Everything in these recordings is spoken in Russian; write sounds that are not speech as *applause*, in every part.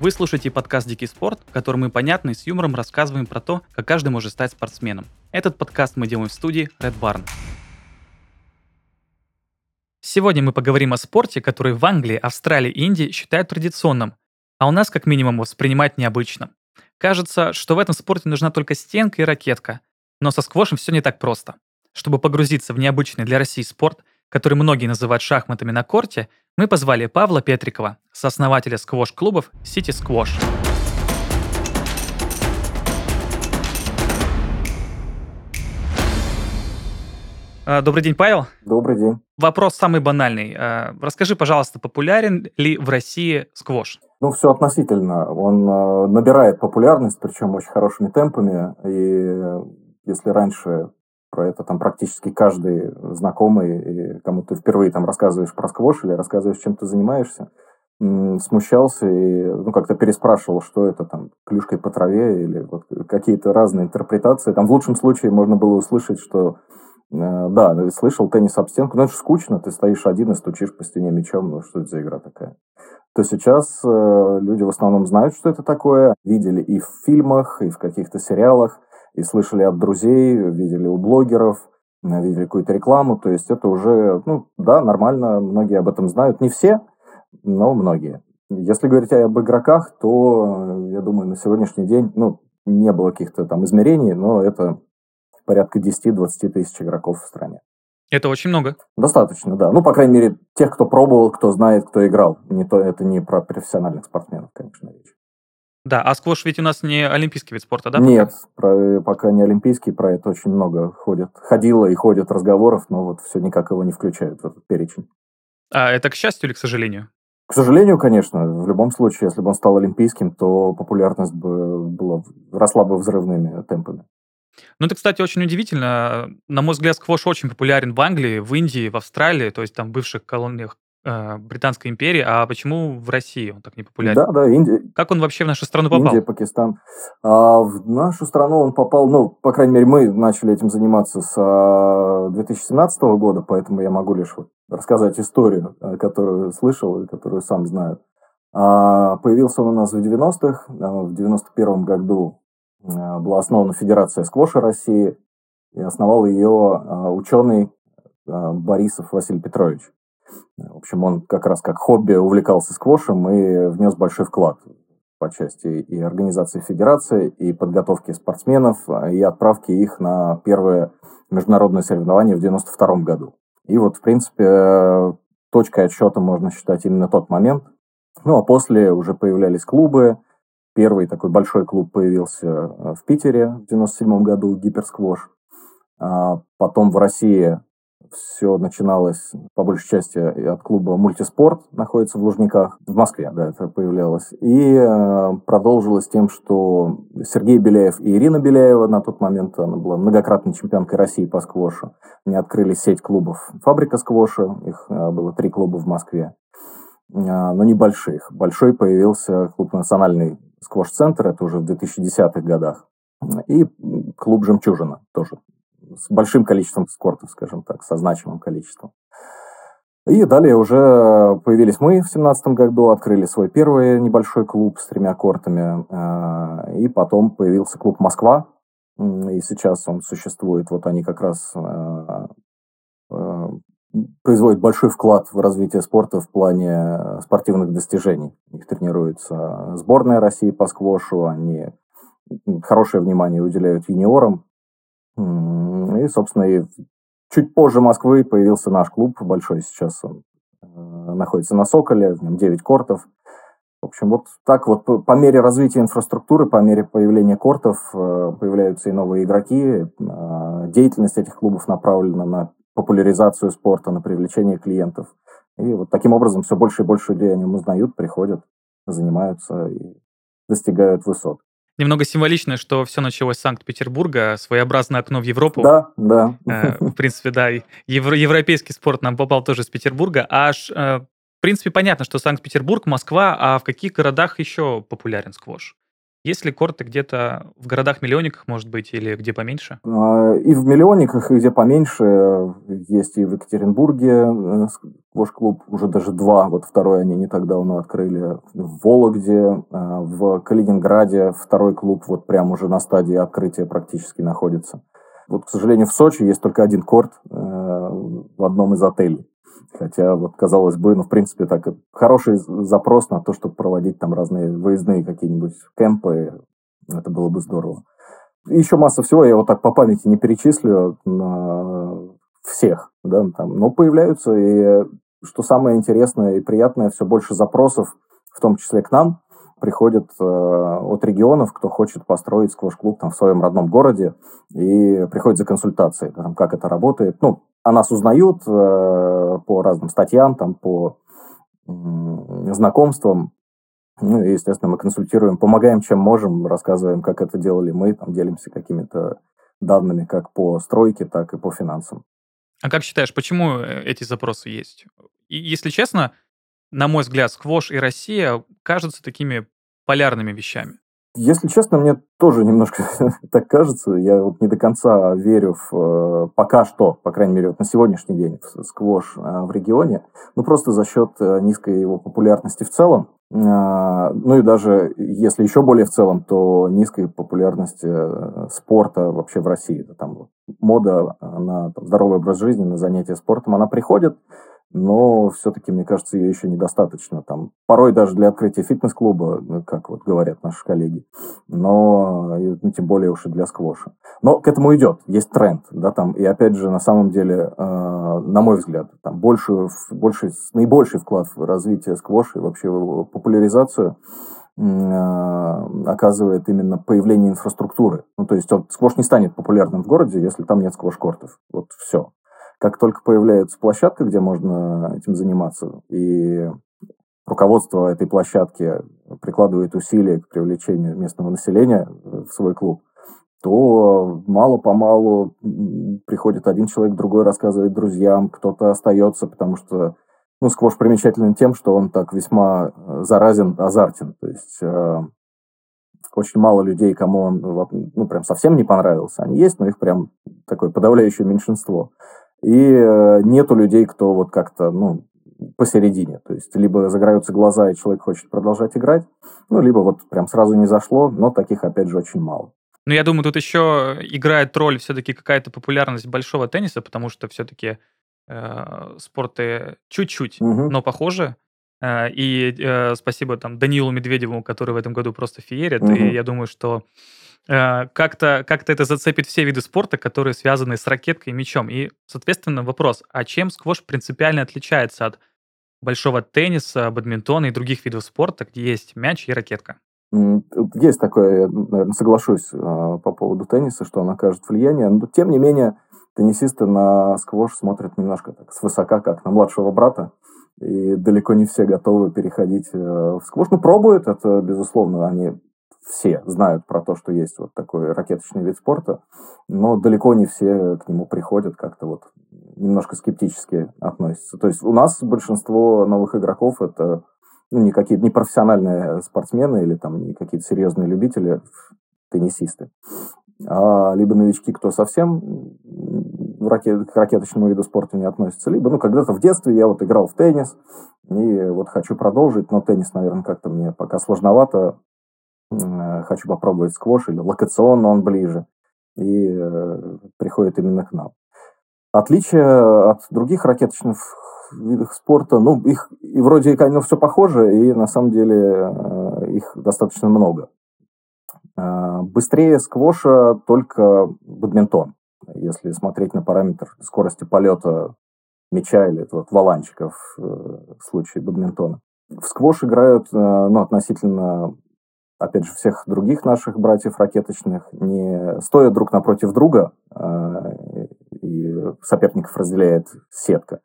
Вы слушаете подкаст «Дикий спорт», в котором мы понятно и с юмором рассказываем про то, как каждый может стать спортсменом. Этот подкаст мы делаем в студии Red Barn. Сегодня мы поговорим о спорте, который в Англии, Австралии и Индии считают традиционным, а у нас как минимум воспринимать необычным. Кажется, что в этом спорте нужна только стенка и ракетка, но со сквошем все не так просто. Чтобы погрузиться в необычный для России спорт, который многие называют шахматами на корте, мы позвали Павла Петрикова, сооснователя сквош-клубов City Squash. А, добрый день, Павел. Добрый день. Вопрос самый банальный. А, расскажи, пожалуйста, популярен ли в России сквош? Ну, все относительно. Он а, набирает популярность, причем очень хорошими темпами. И если раньше про это там практически каждый знакомый, и кому ты впервые там рассказываешь про сквош или рассказываешь, чем ты занимаешься, смущался и ну, как-то переспрашивал, что это там, клюшкой по траве или вот какие-то разные интерпретации. Там в лучшем случае можно было услышать, что э, да, слышал теннис об стенку, но это же скучно, ты стоишь один и стучишь по стене мячом, ну что это за игра такая? То сейчас э, люди в основном знают, что это такое, видели и в фильмах, и в каких-то сериалах, и слышали от друзей, видели у блогеров, э, видели какую-то рекламу, то есть это уже, ну, да, нормально, многие об этом знают, не все, но многие. Если говорить об игроках, то, э, я думаю, на сегодняшний день, ну, не было каких-то там измерений, но это порядка 10-20 тысяч игроков в стране. Это очень много. Достаточно, да. Ну, по крайней мере, тех, кто пробовал, кто знает, кто играл. Не то, это не про профессиональных спортсменов, конечно, речь. Да, а сквош ведь у нас не олимпийский вид спорта, да? Нет, про, пока не олимпийский, про это очень много ходит. Ходило и ходят разговоров, но вот все никак его не включают в этот перечень. А это к счастью или к сожалению? К сожалению, конечно. В любом случае, если бы он стал олимпийским, то популярность бы была, росла бы взрывными темпами. Ну, это, кстати, очень удивительно. На мой взгляд, сквош очень популярен в Англии, в Индии, в Австралии, то есть там в бывших колониях Британской империи, а почему в России он так не популярен? Да, да, Индия. Как он вообще в нашу страну попал? Индия, Пакистан. А в нашу страну он попал, ну, по крайней мере, мы начали этим заниматься с 2017 а, года, поэтому я могу лишь вот рассказать историю, э, которую слышал и которую сам знаю. А, появился он у нас в 90-х. А, в 91 году была основана Федерация сквоша России, и основал ее ученый Борисов Василий Петрович. В общем, он как раз как хобби увлекался сквошем и внес большой вклад по части и организации федерации, и подготовки спортсменов, и отправки их на первое международное соревнование в 92 году. И вот, в принципе, точкой отсчета можно считать именно тот момент. Ну, а после уже появлялись клубы. Первый такой большой клуб появился э, в Питере в 97 году, Гиперсквош. А потом в России все начиналось, по большей части, от клуба «Мультиспорт», находится в Лужниках, в Москве, да, это появлялось. И э, продолжилось тем, что Сергей Беляев и Ирина Беляева, на тот момент она была многократной чемпионкой России по сквошу, они открыли сеть клубов «Фабрика сквоша», их э, было три клуба в Москве, э, но небольших. Большой появился клуб «Национальный сквош-центр», это уже в 2010-х годах, и клуб «Жемчужина» тоже с большим количеством скортов, скажем так, со значимым количеством. И далее уже появились мы в семнадцатом году, открыли свой первый небольшой клуб с тремя кортами, а, и потом появился клуб «Москва», и сейчас он существует, вот они как раз а, а, производят большой вклад в развитие спорта в плане спортивных достижений. У тренируется сборная России по сквошу, они хорошее внимание уделяют юниорам, и, собственно, и чуть позже Москвы появился наш клуб большой сейчас. Он э, находится на Соколе, в нем 9 кортов. В общем, вот так вот по, мере развития инфраструктуры, по мере появления кортов э, появляются и новые игроки. Э, деятельность этих клубов направлена на популяризацию спорта, на привлечение клиентов. И вот таким образом все больше и больше людей о нем узнают, приходят, занимаются и достигают высот. Немного символично, что все началось с Санкт-Петербурга, своеобразное окно в Европу. Да, да. Э, в принципе, да, евро, европейский спорт нам попал тоже из Петербурга. Аж, э, в принципе, понятно, что Санкт-Петербург, Москва, а в каких городах еще популярен сквош? Есть ли корты где-то в городах-миллионниках, может быть, или где поменьше? А, и в миллионниках, и где поменьше. Есть и в Екатеринбурге э, сквош-клуб, уже даже два. Вот второй они не так давно открыли. В Вологде, э, в Калининграде второй клуб вот прямо уже на стадии открытия практически находится. Вот, к сожалению, в Сочи есть только один корт э, в одном из отелей. Хотя, вот, казалось бы, ну, в принципе, так хороший запрос на то, чтобы проводить там разные выездные какие-нибудь кемпы. Это было бы здорово. Еще масса всего, я вот так по памяти не перечислю на всех, да, там, но появляются, и что самое интересное и приятное, все больше запросов, в том числе к нам, приходят э, от регионов, кто хочет построить сквош-клуб там в своем родном городе, и приходят за консультацией, там, как это работает. Ну, о нас узнают э, по разным статьям, там, по э, знакомствам. Ну, и, естественно, мы консультируем, помогаем, чем можем, рассказываем, как это делали мы, там, делимся какими-то данными как по стройке, так и по финансам. А как считаешь, почему э, эти запросы есть? И, если честно, на мой взгляд, сквош и Россия кажутся такими полярными вещами. Если честно, мне тоже немножко *laughs* так кажется. Я вот не до конца верю в э, пока что, по крайней мере, вот на сегодняшний день в сквош э, в регионе. Ну, просто за счет э, низкой его популярности в целом. Ну и даже, если еще более в целом, то низкой популярности спорта вообще в России. Там мода на там, здоровый образ жизни, на занятия спортом, она приходит, но все-таки, мне кажется, ее еще недостаточно. Там, порой даже для открытия фитнес-клуба, ну, как вот говорят наши коллеги, но ну, тем более уж и для сквоша. Но к этому идет, есть тренд, да, там, и опять же, на самом деле, э, на мой взгляд, там большую, больше, наибольший вклад в развитие сквоша и вообще в популяризацию э, оказывает именно появление инфраструктуры. Ну, то есть он, сквош не станет популярным в городе, если там нет сквош-кортов. Вот все. Как только появляется площадка, где можно этим заниматься, и руководство этой площадки прикладывает усилия к привлечению местного населения в свой клуб, то мало-помалу приходит один человек, другой рассказывает друзьям, кто-то остается, потому что ну, сквош примечателен тем, что он так весьма заразен, азартен. То есть э, очень мало людей, кому он ну, прям совсем не понравился. Они есть, но их прям такое подавляющее меньшинство и э, нету людей, кто вот как-то, ну, посередине. То есть, либо загораются глаза, и человек хочет продолжать играть, ну, либо вот прям сразу не зашло, но таких, опять же, очень мало. Ну, я думаю, тут еще играет роль все-таки какая-то популярность большого тенниса, потому что все-таки э, спорты чуть-чуть, угу. но похожи. Э, и э, спасибо там Данилу Медведеву, который в этом году просто феерит. Угу. И я думаю, что как-то как это зацепит все виды спорта, которые связаны с ракеткой и мячом. И, соответственно, вопрос, а чем сквош принципиально отличается от большого тенниса, бадминтона и других видов спорта, где есть мяч и ракетка? Есть такое, я, наверное, соглашусь а, по поводу тенниса, что он окажет влияние, но тем не менее теннисисты на сквош смотрят немножко так свысока, как на младшего брата, и далеко не все готовы переходить э, в сквош. Ну, пробуют, это, безусловно, они все знают про то, что есть вот такой ракеточный вид спорта, но далеко не все к нему приходят как-то вот немножко скептически относятся. То есть у нас большинство новых игроков это ну, не какие-то не профессиональные спортсмены или там не какие-то серьезные любители, теннисисты, а либо новички, кто совсем ракет, к ракеточному виду спорта не относится, либо, ну, когда-то в детстве я вот играл в теннис, и вот хочу продолжить, но теннис, наверное, как-то мне пока сложновато, хочу попробовать сквош или локационно он ближе, и э, приходит именно к нам. Отличие от других ракеточных видов спорта, ну, их и вроде ну, все похоже, и на самом деле э, их достаточно много. Быстрее сквоша только бадминтон, если смотреть на параметр скорости полета мяча или вот валанчиков в случае бадминтона. В сквош играют ну, относительно опять же, всех других наших братьев ракеточных, не стоя друг напротив друга, э, и соперников разделяет сетка,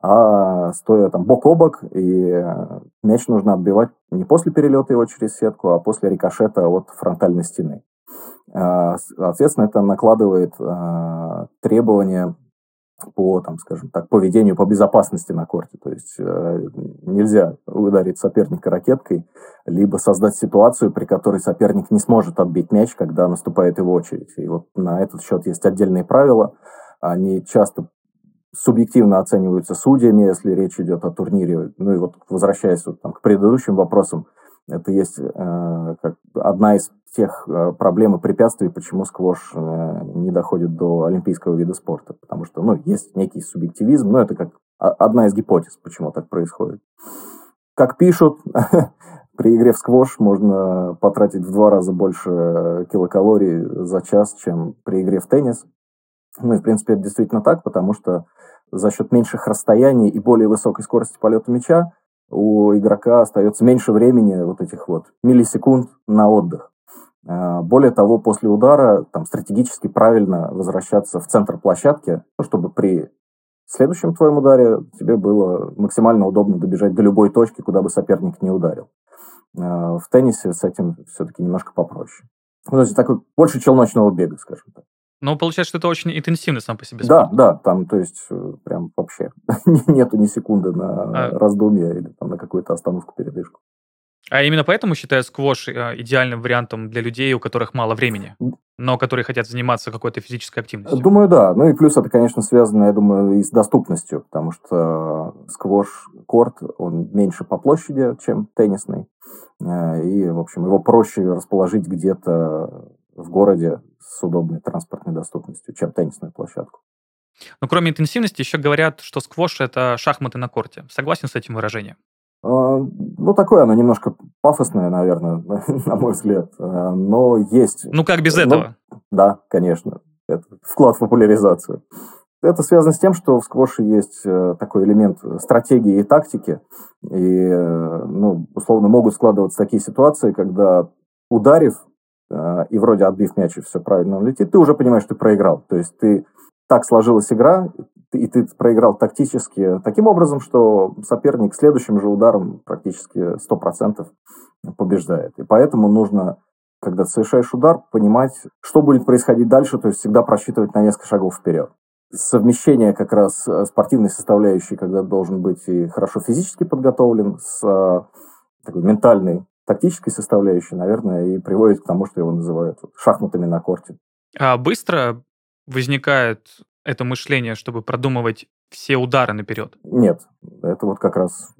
а стоя там бок о бок, и мяч нужно отбивать не после перелета его через сетку, а после рикошета от фронтальной стены. Э, соответственно, это накладывает э, требования по, там, скажем так, поведению, по безопасности на корте. То есть э, нельзя ударить соперника ракеткой, либо создать ситуацию, при которой соперник не сможет отбить мяч, когда наступает его очередь. И вот на этот счет есть отдельные правила. Они часто субъективно оцениваются судьями, если речь идет о турнире. Ну и вот возвращаясь вот, там, к предыдущим вопросам, это есть э, как одна из тех э, проблем и препятствий, почему сквош э, не доходит до олимпийского вида спорта. Потому что ну, есть некий субъективизм, но это как одна из гипотез, почему так происходит. Как пишут, *laughs* при игре в сквош можно потратить в два раза больше килокалорий за час, чем при игре в теннис. Ну и, в принципе, это действительно так, потому что за счет меньших расстояний и более высокой скорости полета мяча у игрока остается меньше времени, вот этих вот миллисекунд на отдых. А, более того, после удара там стратегически правильно возвращаться в центр площадки, ну, чтобы при следующем твоем ударе тебе было максимально удобно добежать до любой точки, куда бы соперник не ударил. А, в теннисе с этим все-таки немножко попроще. Ну, то есть такой больше челночного бега, скажем так. Но получается, что это очень интенсивно сам по себе спорт. Да, да, там, то есть, э, прям вообще *laughs* нету ни секунды на а... раздумье или там, на какую-то остановку, передышку. А именно поэтому считаю сквош э, идеальным вариантом для людей, у которых мало времени, но которые хотят заниматься какой-то физической активностью. Думаю, да. Ну и плюс это, конечно, связано, я думаю, и с доступностью, потому что сквош-корт, он меньше по площади, чем теннисный. Э, и, в общем, его проще расположить где-то в городе с удобной транспортной доступностью, чем теннисную площадку. Но кроме интенсивности еще говорят, что сквош – это шахматы на корте. Согласен с этим выражением? А, ну, такое оно немножко пафосное, наверное, *laughs* на мой взгляд. А, но есть... Ну, как без этого? Ну, да, конечно. Это вклад в популяризацию. Это связано с тем, что в сквоше есть э, такой элемент стратегии и тактики. И, э, ну, условно, могут складываться такие ситуации, когда ударив и вроде отбив мяч, и все правильно летит, ты уже понимаешь, что ты проиграл. То есть ты так сложилась игра, и ты проиграл тактически таким образом, что соперник следующим же ударом практически 100% побеждает. И поэтому нужно, когда совершаешь удар, понимать, что будет происходить дальше, то есть всегда просчитывать на несколько шагов вперед. Совмещение как раз спортивной составляющей, когда должен быть и хорошо физически подготовлен, с а, такой ментальной тактической составляющей, наверное, и приводит к тому, что его называют шахматами на корте. А быстро возникает это мышление, чтобы продумывать все удары наперед? Нет, это вот как раз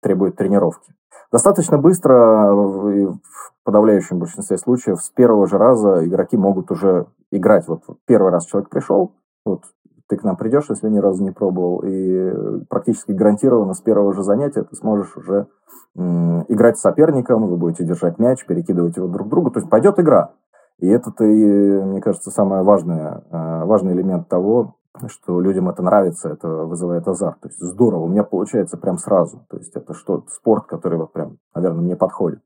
требует тренировки. Достаточно быстро, в подавляющем большинстве случаев, с первого же раза игроки могут уже играть. Вот первый раз человек пришел, вот ты к нам придешь, если ни разу не пробовал, и практически гарантированно с первого же занятия ты сможешь уже играть с соперником, вы будете держать мяч, перекидывать его друг к другу, то есть пойдет игра. И это, мне кажется, самый важный, а, важный элемент того, что людям это нравится, это вызывает азарт. То есть здорово, у меня получается прям сразу. То есть это что спорт, который вот прям, наверное, мне подходит.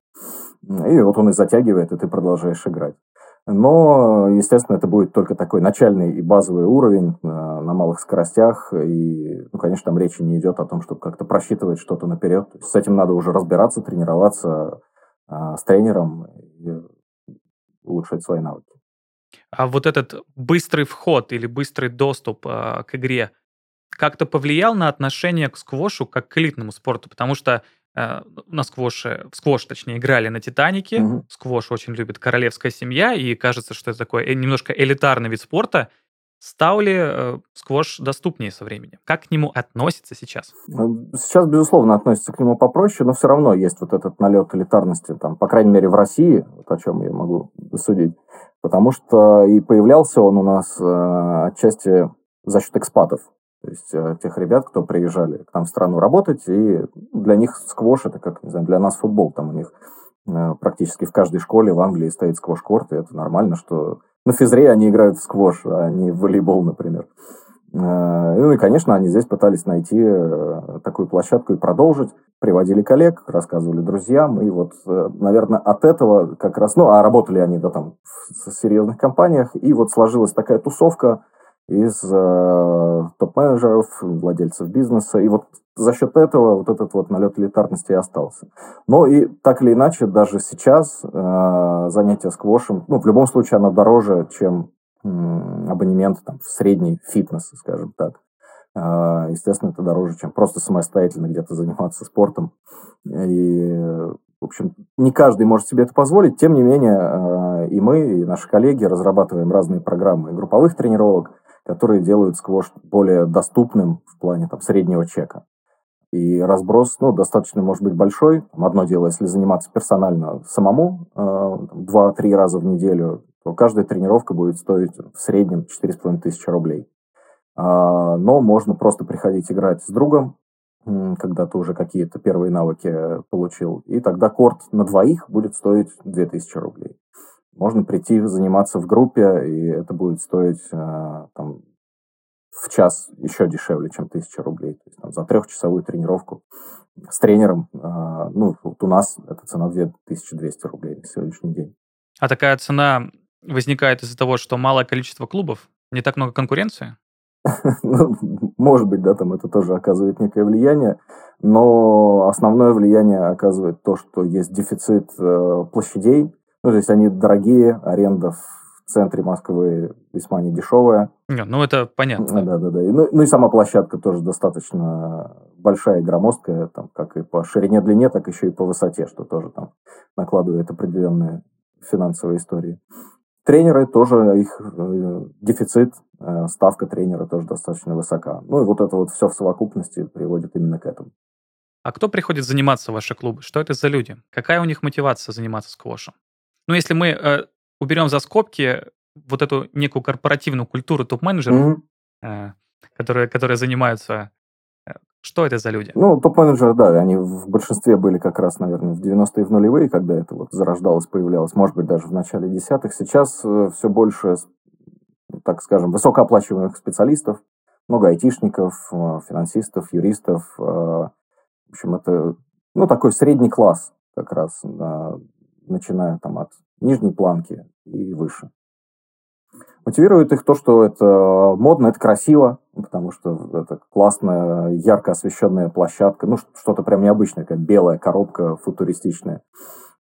И вот он и затягивает, и ты продолжаешь играть. Но, естественно, это будет только такой начальный и базовый уровень на, на малых скоростях. И, ну, конечно, там речи не идет о том, чтобы как-то просчитывать что-то наперед. С этим надо уже разбираться, тренироваться а, с тренером и улучшать свои навыки. А вот этот быстрый вход или быстрый доступ а, к игре как-то повлиял на отношение к сквошу как к элитному спорту? Потому что Э, на сквоше, в сквош, точнее, играли на Титанике. Угу. Сквош очень любит королевская семья, и кажется, что это такой э, немножко элитарный вид спорта. Стал ли э, сквош доступнее со временем? Как к нему относится сейчас? Ну, сейчас, безусловно, относится к нему попроще, но все равно есть вот этот налет элитарности, там, по крайней мере, в России, вот о чем я могу судить. Потому что и появлялся он у нас э, отчасти за счет экспатов. То есть э, тех ребят, кто приезжали к нам в страну работать, и для них сквош это как, не знаю, для нас футбол. Там у них э, практически в каждой школе в Англии стоит сквош-корт, и это нормально, что на физре они играют в сквош, а не в волейбол, например. Э, ну и, конечно, они здесь пытались найти такую площадку и продолжить. Приводили коллег, рассказывали друзьям. И вот, наверное, от этого как раз... Ну, а работали они, да, там, в серьезных компаниях. И вот сложилась такая тусовка, из э, топ-менеджеров, владельцев бизнеса. И вот за счет этого вот этот вот налет элитарности и остался. Но и так или иначе, даже сейчас э, занятие сквошем, ну, в любом случае, оно дороже, чем э, абонемент там, в средний фитнес, скажем так. А, естественно, это дороже, чем просто самостоятельно где-то заниматься спортом. И, в общем, не каждый может себе это позволить. Тем не менее, а, и мы, и наши коллеги разрабатываем разные программы групповых тренировок, которые делают сквош более доступным в плане там, среднего чека. И разброс, ну, достаточно может быть большой. Одно дело, если заниматься персонально самому э, два-три раза в неделю, то каждая тренировка будет стоить в среднем 4,5 тысячи рублей. А, но можно просто приходить играть с другом, когда ты уже какие-то первые навыки получил, и тогда корт на двоих будет стоить 2000 рублей. Можно прийти заниматься в группе, и это будет стоить э, там, в час еще дешевле, чем 1000 рублей. То есть там, за трехчасовую тренировку с тренером, а, ну, вот у нас эта цена 2200 рублей на сегодняшний день. А такая цена возникает из-за того, что малое количество клубов, не так много конкуренции? *laughs* ну, может быть, да, там это тоже оказывает некое влияние, но основное влияние оказывает то, что есть дефицит э, площадей, ну, то есть они дорогие, аренда в центре Москвы весьма не дешевая. Не, ну, это понятно. Да, да, да. И, ну, ну и сама площадка тоже достаточно большая и громоздкая, там, как и по ширине длине, так еще и по высоте, что тоже там накладывает определенные финансовые истории. Тренеры тоже, их э, дефицит, э, ставка тренера тоже достаточно высока. Ну и вот это вот все в совокупности приводит именно к этому. А кто приходит заниматься в ваши клубы? Что это за люди? Какая у них мотивация заниматься сквошем? Ну, если мы э, уберем за скобки вот эту некую корпоративную культуру топ-менеджеров, mm-hmm. э, которые, которые занимаются что это за люди? Ну, топ-менеджеры, да, они в большинстве были как раз, наверное, в 90-е и в нулевые, когда это вот зарождалось, появлялось, может быть, даже в начале десятых. Сейчас э, все больше, так скажем, высокооплачиваемых специалистов, много айтишников, э, финансистов, юристов. Э, в общем, это, ну, такой средний класс как раз, начиная там от нижней планки и выше. Мотивирует их то, что это модно, это красиво, потому что это классная, ярко освещенная площадка, ну, что-то прям необычное, как белая коробка футуристичная.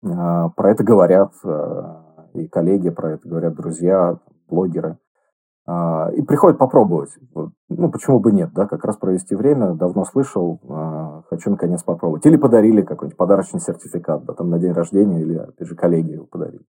А, про это говорят а, и коллеги, про это говорят друзья, блогеры. А, и приходят попробовать. Ну, почему бы нет, да, как раз провести время, давно слышал, хочу наконец попробовать. Или подарили какой-нибудь подарочный сертификат, да, там на день рождения, или, опять же, коллеги его подарили.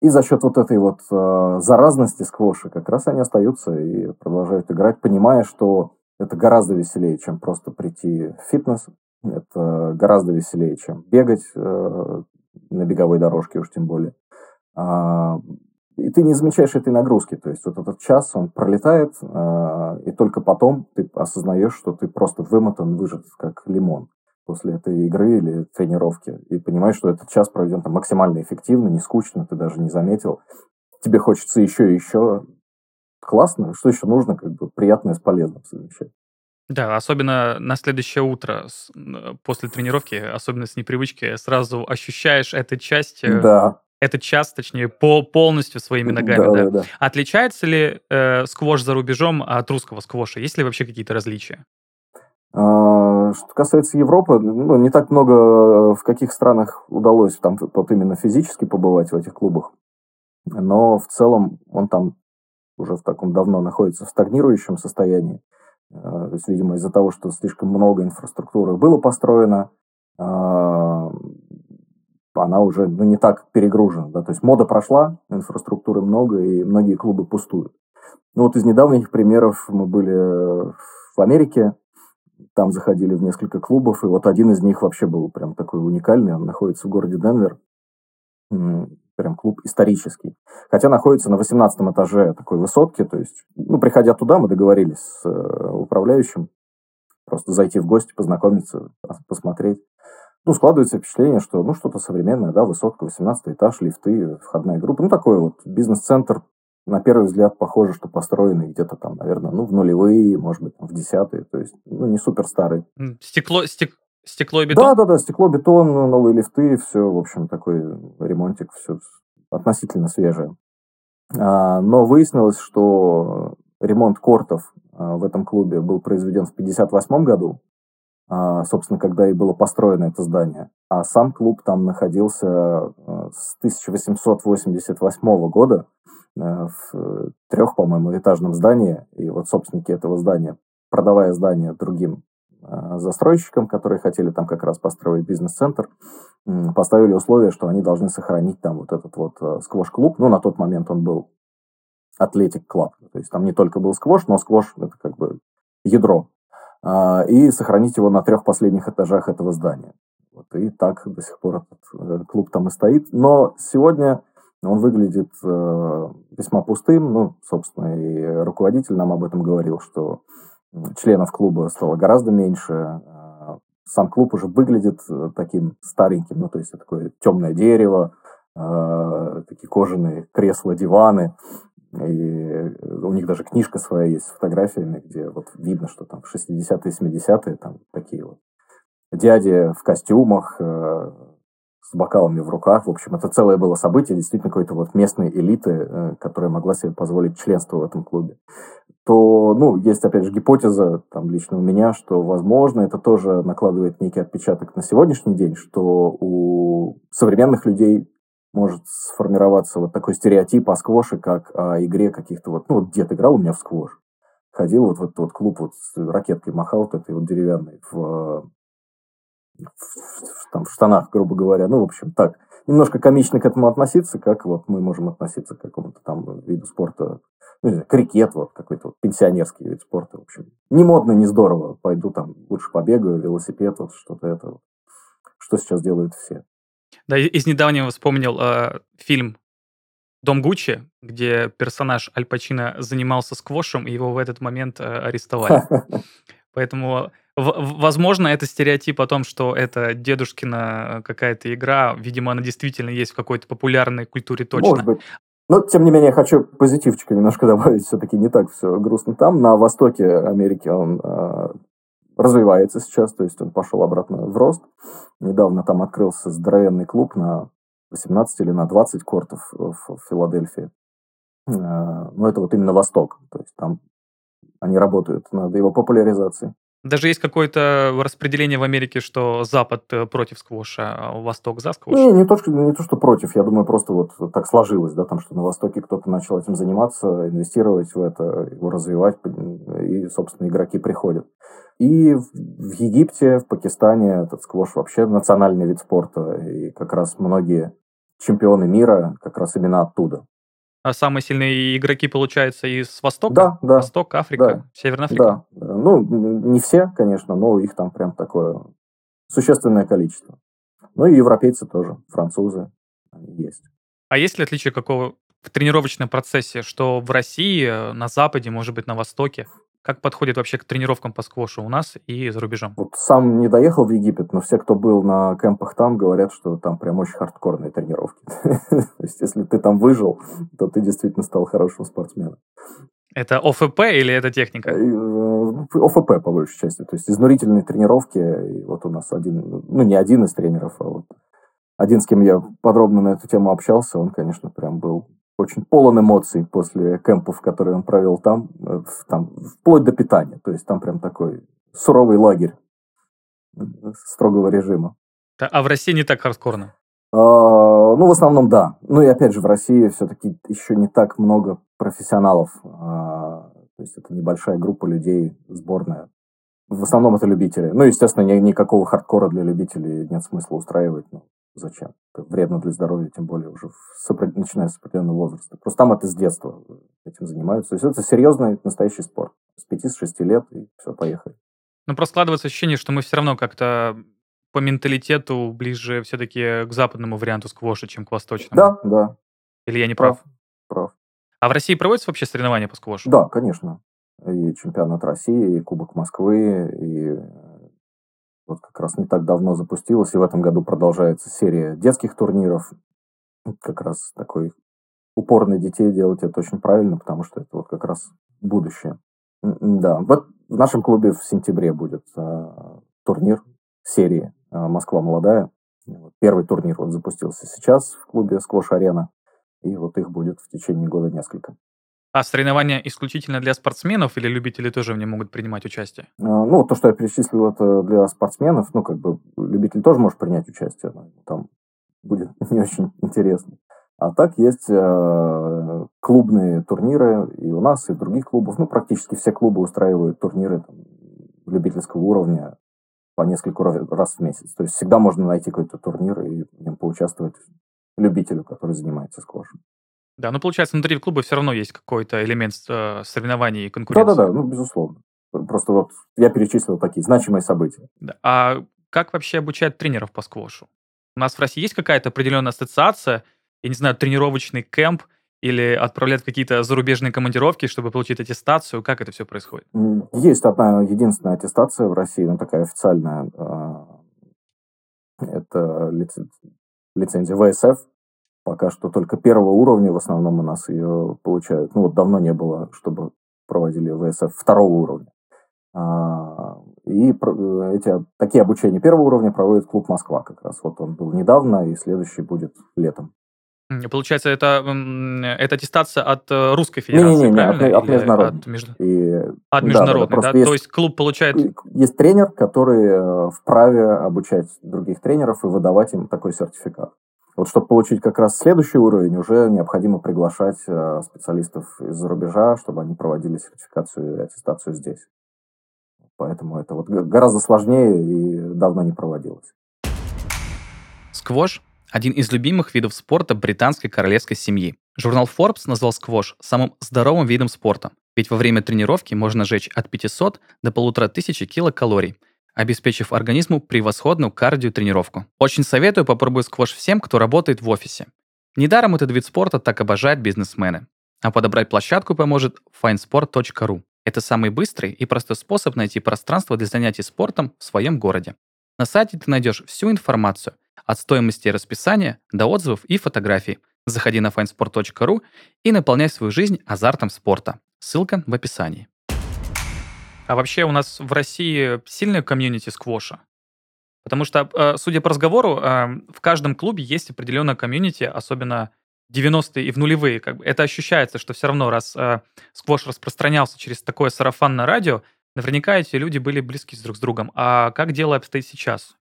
И за счет вот этой вот заразности сквоши как раз они остаются и продолжают играть, понимая, что это гораздо веселее, чем просто прийти в фитнес. Это гораздо веселее, чем бегать э, на беговой дорожке уж тем более. А, и ты не замечаешь этой нагрузки. То есть вот этот час, он пролетает, э, и только потом ты осознаешь, что ты просто вымотан, выжат как лимон после этой игры или тренировки и понимаешь, что этот час проведен там максимально эффективно, не скучно, ты даже не заметил. Тебе хочется еще и еще. Классно. Что еще нужно? Как бы приятное с полезным совмещать. Да, особенно на следующее утро после тренировки, особенно с непривычки, сразу ощущаешь эту часть, э, да. Этот час, точнее, пол, полностью своими ногами. Да, да. Да, да. Отличается ли э, сквош за рубежом от русского сквоша? Есть ли вообще какие-то различия? А, что касается Европы, ну, не так много э, в каких странах удалось там вот именно физически побывать в этих клубах. Но в целом он там уже в таком давно находится в стагнирующем состоянии. А, то есть, видимо, из-за того, что слишком много инфраструктуры было построено, а, она уже ну, не так перегружена. Да? То есть мода прошла, инфраструктуры много, и многие клубы пустуют. Ну вот из недавних примеров мы были в Америке, там заходили в несколько клубов, и вот один из них вообще был прям такой уникальный. Он находится в городе Денвер. Прям клуб исторический. Хотя находится на 18 этаже такой высотки. То есть, ну, приходя туда, мы договорились с э, управляющим просто зайти в гости, познакомиться, посмотреть. Ну, складывается впечатление, что, ну, что-то современное, да, высотка, 18 этаж, лифты, входная группа. Ну, такой вот бизнес-центр на первый взгляд похоже, что построены где-то там, наверное, ну, в нулевые, может быть, в десятые, то есть, ну, не супер старый. Стекло, стек, стекло и бетон? Да, да, да, стекло, бетон, новые лифты, все, в общем, такой ремонтик, все относительно свежее. А, но выяснилось, что ремонт кортов а, в этом клубе был произведен в 1958 году, собственно, когда и было построено это здание. А сам клуб там находился э, с 1888 года э, в трех, по-моему, этажном здании. И вот собственники этого здания, продавая здание другим э, застройщикам, которые хотели там как раз построить бизнес-центр, поставили условие, что они должны сохранить там вот этот вот сквош-клуб. Ну, на тот момент он был Athletic Club. То есть там не только был сквош, но сквош это как бы ядро а, и сохранить его на трех последних этажах этого здания. Вот, и так до сих пор этот э, клуб там и стоит. Но сегодня он выглядит э, весьма пустым. Ну, собственно, и руководитель нам об этом говорил, что членов клуба стало гораздо меньше. А сам клуб уже выглядит э, таким стареньким, ну, то есть такое темное дерево, э, такие кожаные кресла, диваны. И у них даже книжка своя есть с фотографиями, где вот видно, что там в 60-е, 70-е там такие вот дяди в костюмах, э, с бокалами в руках. В общем, это целое было событие, действительно какой-то вот местной элиты, э, которая могла себе позволить членство в этом клубе. То, ну, есть, опять же, гипотеза, там, лично у меня, что, возможно, это тоже накладывает некий отпечаток на сегодняшний день, что у современных людей может сформироваться вот такой стереотип о сквоше, как о игре каких-то вот... Ну, вот дед играл у меня в сквош. Ходил вот в этот вот клуб, вот с ракеткой махал вот этой вот деревянной в, в, в, там, в штанах, грубо говоря. Ну, в общем, так. Немножко комично к этому относиться, как вот мы можем относиться к какому-то там виду спорта. Ну, не знаю, крикет, вот какой-то вот пенсионерский вид спорта. В общем, не модно, не здорово. Пойду там лучше побегаю, велосипед, вот что-то это. Что сейчас делают все. Да, из недавнего вспомнил э, фильм «Дом Гуччи», где персонаж Аль Пачино занимался сквошем, и его в этот момент э, арестовали. *laughs* Поэтому, в- возможно, это стереотип о том, что это дедушкина какая-то игра. Видимо, она действительно есть в какой-то популярной культуре точно. Может быть. Но, тем не менее, хочу позитивчика немножко *laughs* добавить. Все-таки не так все грустно там. На востоке Америки он э, развивается сейчас, то есть он пошел обратно в рост. Недавно там открылся здоровенный клуб на 18 или на 20 кортов в Филадельфии. Э, но это вот именно Восток, то есть там они работают над его популяризацией. Даже есть какое-то распределение в Америке, что Запад э, против сквоша, а Восток за сквош? Не, не то, что, не то, что против. Я думаю, просто вот так сложилось, да, там, что на Востоке кто-то начал этим заниматься, инвестировать в это, его развивать, и, собственно, игроки приходят. И в Египте, в Пакистане этот сквош вообще национальный вид спорта, и как раз многие чемпионы мира как раз именно оттуда. А самые сильные игроки, получается, из Востока? Да, да. Восток, Африка, да, Северная Африка? Да. Ну, не все, конечно, но их там прям такое существенное количество. Ну и европейцы тоже, французы есть. А есть ли отличие какого в тренировочном процессе, что в России, э, на Западе, может быть, на Востоке? Как подходит вообще к тренировкам по сквошу у нас и за рубежом? Вот сам не доехал в Египет, но все, кто был на кемпах там, говорят, что там прям очень хардкорные тренировки. *laughs* То есть, если ты там выжил, то ты действительно стал хорошим спортсменом. Это ОФП или это техника? Э, ОФП, по большей части. То есть, изнурительные тренировки. И вот у нас один, ну, не один из тренеров, а вот один, с кем я подробно на эту тему общался, он, конечно, прям был очень полон эмоций после кемпов, которые он провел там, э, там, вплоть до питания. То есть там прям такой суровый лагерь э, строгого режима. А в России не так хардкорно? А, ну, в основном, да. Ну, и опять же, в России все-таки еще не так много профессионалов. А, то есть это небольшая группа людей, сборная. В основном это любители. Ну, естественно, ни, никакого хардкора для любителей нет смысла устраивать. Ну, Зачем? Это вредно для здоровья, тем более уже с, начиная с определенного возраста. Просто там это с детства этим занимаются. То есть это серьезный, настоящий спорт. С 5-6 лет и все, поехали. Ну, просто складывается ощущение, что мы все равно как-то по менталитету ближе все-таки к западному варианту сквоша, чем к восточному. Да, да. Или я не прав? Прав. А в России проводятся вообще соревнования по сквошу? Да, конечно. И чемпионат России, и Кубок Москвы, и вот как раз не так давно запустилась, и в этом году продолжается серия детских турниров. Как раз такой упор на детей делать это очень правильно, потому что это вот как раз будущее. Да, вот в нашем клубе в сентябре будет э, турнир серии э, «Москва молодая». Первый турнир вот запустился сейчас в клубе «Сквош Арена», и вот их будет в течение года несколько. А соревнования исключительно для спортсменов или любители тоже в нем могут принимать участие? А, ну, то, что я перечислил, это для спортсменов. Ну, как бы любитель тоже может принять участие. Там будет *laughs* не очень интересно. А так есть э, клубные турниры и у нас, и в других клубах. Ну, практически все клубы устраивают турниры там, любительского уровня по несколько раз в месяц. То есть всегда можно найти какой-то турнир и в нем поучаствовать любителю, который занимается сквошем. Да, ну получается, внутри клуба все равно есть какой-то элемент э, соревнований и конкуренции. Да-да-да, ну безусловно. Просто вот я перечислил такие значимые события. Да. А как вообще обучают тренеров по сквошу? У нас в России есть какая-то определенная ассоциация, я не знаю, тренировочный кемп или отправлять какие-то зарубежные командировки, чтобы получить аттестацию? Как это все происходит? Есть одна единственная аттестация в России, но такая официальная. А, это лицензия ВСФ. Пока что только первого уровня в основном у нас ее получают. Ну вот давно не было, чтобы проводили ВСФ второго уровня. А, и эти, такие обучения первого уровня проводит клуб Москва как раз. Вот он был недавно, и следующий будет летом. Получается, это, это аттестация от э, Русской Федерации, не, не, не, правильно? От, от международной. От, между... и... от международной, да? да, да? Есть, То есть клуб получает... Есть тренер, который э, вправе обучать других тренеров и выдавать им такой сертификат. Вот чтобы получить как раз следующий уровень, уже необходимо приглашать э, специалистов из-за рубежа, чтобы они проводили сертификацию и аттестацию здесь. Поэтому это вот гораздо сложнее и давно не проводилось. Сквош один из любимых видов спорта британской королевской семьи. Журнал Forbes назвал сквош самым здоровым видом спорта, ведь во время тренировки можно жечь от 500 до 1500 килокалорий, обеспечив организму превосходную кардиотренировку. Очень советую попробовать сквош всем, кто работает в офисе. Недаром этот вид спорта так обожают бизнесмены. А подобрать площадку поможет findsport.ru. Это самый быстрый и простой способ найти пространство для занятий спортом в своем городе. На сайте ты найдешь всю информацию – от стоимости расписания до отзывов и фотографий. Заходи на findsport.ru и наполняй свою жизнь азартом спорта. Ссылка в описании. А вообще у нас в России сильная комьюнити сквоша? Потому что, э, судя по разговору, э, в каждом клубе есть определенная комьюнити, особенно 90-е и в нулевые. Это ощущается, что все равно, раз э, сквош распространялся через такое сарафанное радио, наверняка эти люди были близки друг с другом. А как дело обстоит сейчас?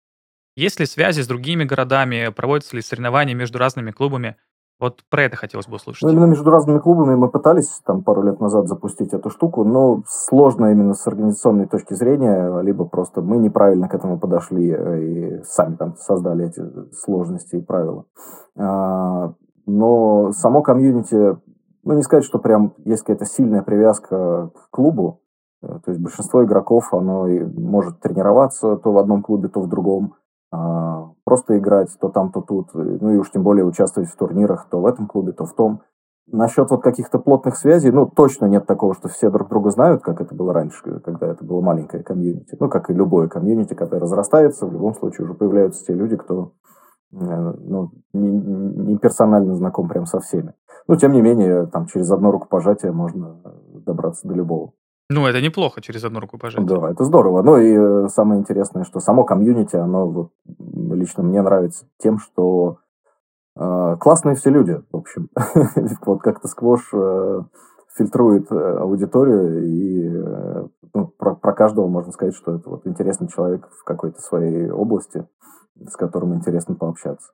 Есть ли связи с другими городами? Проводятся ли соревнования между разными клубами? Вот про это хотелось бы услышать. Ну, именно между разными клубами мы пытались там пару лет назад запустить эту штуку, но сложно именно с организационной точки зрения, либо просто мы неправильно к этому подошли э, и сами там создали эти сложности и правила. А, но само комьюнити, ну не сказать, что прям есть какая-то сильная привязка к клубу, э, то есть большинство игроков, оно и может тренироваться то в одном клубе, то в другом. А, просто играть то там, то тут, ну и уж тем более участвовать в турнирах то в этом клубе, то в том. Насчет вот каких-то плотных связей, ну, точно нет такого, что все друг друга знают, как это было раньше, когда это было маленькое комьюнити. Ну, как и любое комьюнити, когда разрастается, в любом случае уже появляются те люди, кто э, ну, не, не персонально знаком прям со всеми. Но, тем не менее, там через одно рукопожатие можно добраться до любого. Ну, это неплохо через одну руку пожать. Да, это здорово. Ну и э, самое интересное, что само комьюнити, оно вот, лично мне нравится тем, что э, классные все люди, в общем. *laughs* вот как-то сквош э, фильтрует э, аудиторию, и э, ну, про, про каждого можно сказать, что это вот интересный человек в какой-то своей области, с которым интересно пообщаться.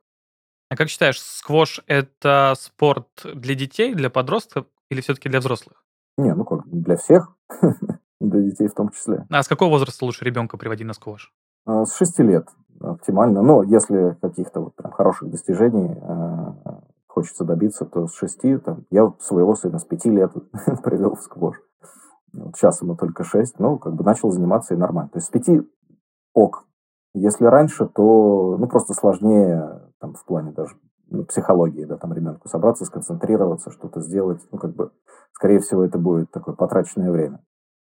А как считаешь, сквош — это спорт для детей, для подростков или все-таки для взрослых? Не, ну как, для всех, *laughs* для детей в том числе. А с какого возраста лучше ребенка приводить на сквош? А, с 6 лет оптимально. Но если каких-то вот прям хороших достижений э, хочется добиться, то с 6, там, я своего сына с 5 лет *laughs* привел в сквош. Вот сейчас ему только 6, ну, как бы начал заниматься и нормально. То есть с 5 ок. Если раньше, то, ну, просто сложнее, там, в плане даже психологии, да, там ребенку собраться, сконцентрироваться, что-то сделать, ну, как бы, скорее всего, это будет такое потраченное время.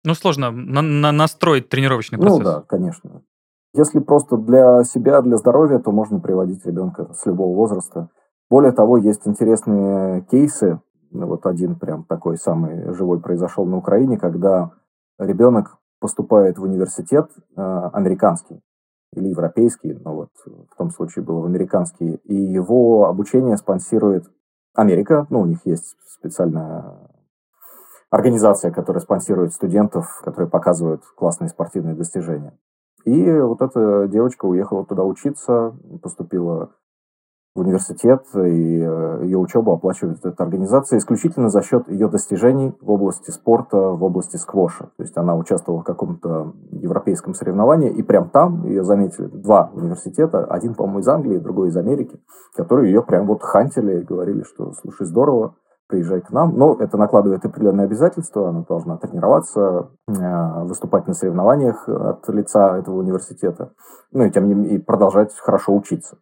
Ну, сложно на на настроить тренировочный процесс. Ну, да, конечно. Если просто для себя, для здоровья, то можно приводить ребенка с любого возраста. Более того, есть интересные кейсы. Вот один прям такой самый живой произошел на Украине, когда ребенок поступает в университет э, американский или европейский, но вот в том случае было в американский, и его обучение спонсирует Америка, ну, у них есть специальная организация, которая спонсирует студентов, которые показывают классные спортивные достижения. И вот эта девочка уехала туда учиться, поступила в университет, и э, ее учебу оплачивает эта организация исключительно за счет ее достижений в области спорта, в области сквоша. То есть она участвовала в каком-то европейском соревновании, и прям там ее заметили два университета, один, по-моему, из Англии, другой из Америки, которые ее прям вот хантили и говорили, что, слушай, здорово, приезжай к нам. Но это накладывает определенные обязательства, она должна тренироваться, э, выступать на соревнованиях от лица этого университета, ну и тем не менее продолжать хорошо учиться.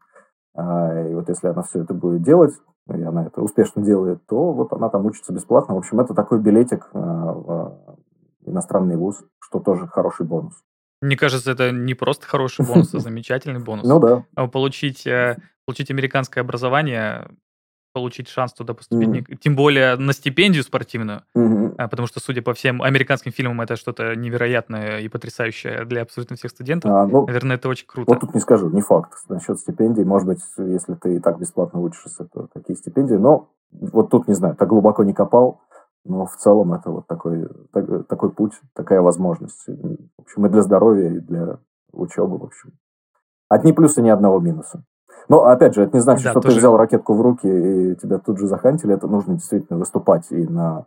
А, и вот если она все это будет делать, и она это успешно делает, то вот она там учится бесплатно. В общем, это такой билетик а, в иностранный вуз, что тоже хороший бонус. Мне кажется, это не просто хороший бонус, а *laughs* замечательный бонус. Ну да. А получить, э, получить американское образование получить шанс туда поступить, mm-hmm. тем более на стипендию спортивную, mm-hmm. потому что, судя по всем американским фильмам, это что-то невероятное и потрясающее для абсолютно всех студентов. А, ну, Наверное, это очень круто. Вот тут не скажу, не факт. Насчет стипендий, может быть, если ты и так бесплатно учишься, то какие стипендии, но вот тут, не знаю, так глубоко не копал, но в целом это вот такой, так, такой путь, такая возможность. В общем, и для здоровья, и для учебы, в общем. Одни плюсы, ни одного минуса. Но, опять же, это не значит, да, что тоже... ты взял ракетку в руки и тебя тут же захантили. Это нужно действительно выступать и на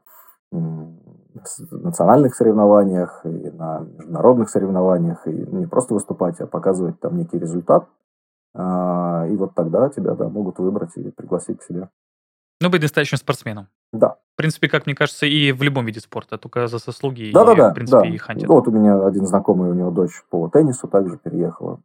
национальных соревнованиях, и на международных соревнованиях, и не просто выступать, а показывать там некий результат. А, и вот тогда тебя да, могут выбрать и пригласить к себе. Ну, быть настоящим спортсменом. Да. В принципе, как мне кажется, и в любом виде спорта, только за заслуги да, и, да, да, в принципе, да. и хантинг. Вот у меня один знакомый, у него дочь по теннису также переехала